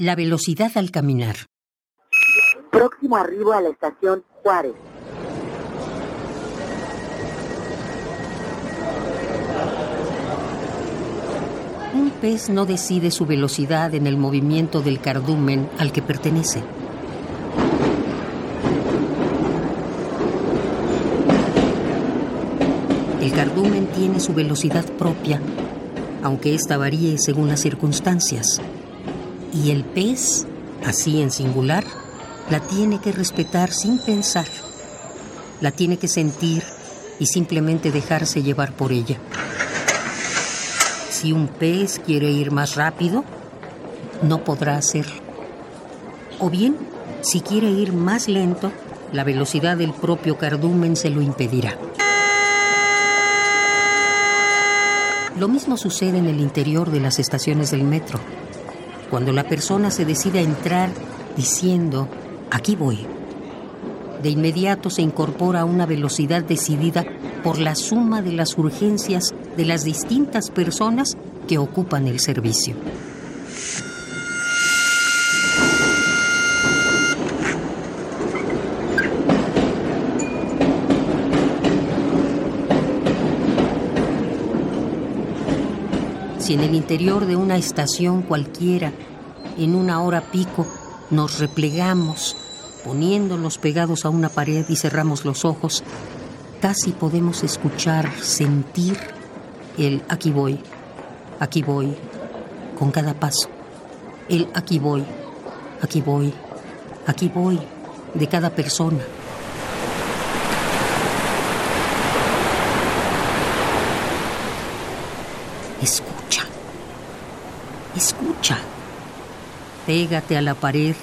La velocidad al caminar. Próximo arribo a la estación Juárez. Un pez no decide su velocidad en el movimiento del cardumen al que pertenece. El cardumen tiene su velocidad propia, aunque ésta varíe según las circunstancias. Y el pez, así en singular, la tiene que respetar sin pensar. La tiene que sentir y simplemente dejarse llevar por ella. Si un pez quiere ir más rápido, no podrá hacerlo. O bien, si quiere ir más lento, la velocidad del propio cardumen se lo impedirá. Lo mismo sucede en el interior de las estaciones del metro. Cuando la persona se decide a entrar diciendo, aquí voy, de inmediato se incorpora a una velocidad decidida por la suma de las urgencias de las distintas personas que ocupan el servicio. Si en el interior de una estación cualquiera, en una hora pico, nos replegamos, poniéndonos pegados a una pared y cerramos los ojos, casi podemos escuchar, sentir el aquí voy, aquí voy, con cada paso. El aquí voy, aquí voy, aquí voy, de cada persona. Escucha, escucha. Pégate a la pared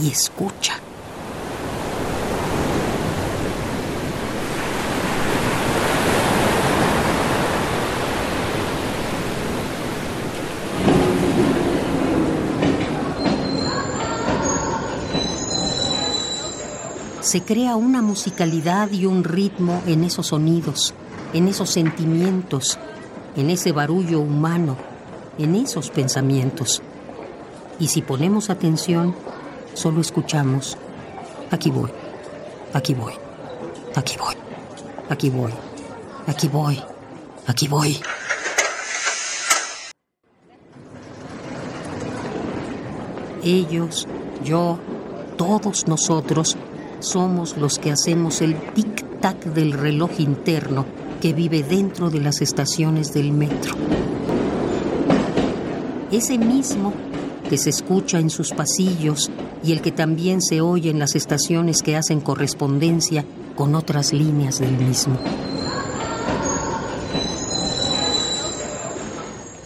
y escucha. se crea una musicalidad y un ritmo en esos sonidos, en esos sentimientos, en ese barullo humano, en esos pensamientos. Y si ponemos atención, solo escuchamos, aquí voy, aquí voy, aquí voy, aquí voy, aquí voy, aquí voy. Ellos, yo, todos nosotros somos los que hacemos el tic-tac del reloj interno que vive dentro de las estaciones del metro. Ese mismo que se escucha en sus pasillos y el que también se oye en las estaciones que hacen correspondencia con otras líneas del mismo.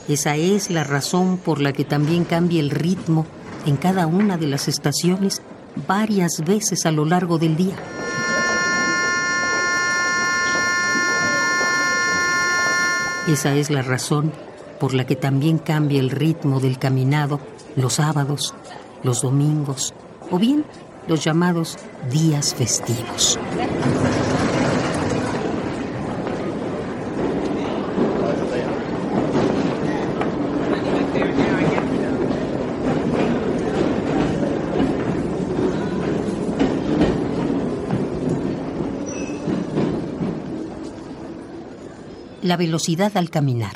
Esa es la razón por la que también cambia el ritmo en cada una de las estaciones varias veces a lo largo del día. Esa es la razón por la que también cambia el ritmo del caminado los sábados, los domingos o bien los llamados días festivos. La velocidad al caminar.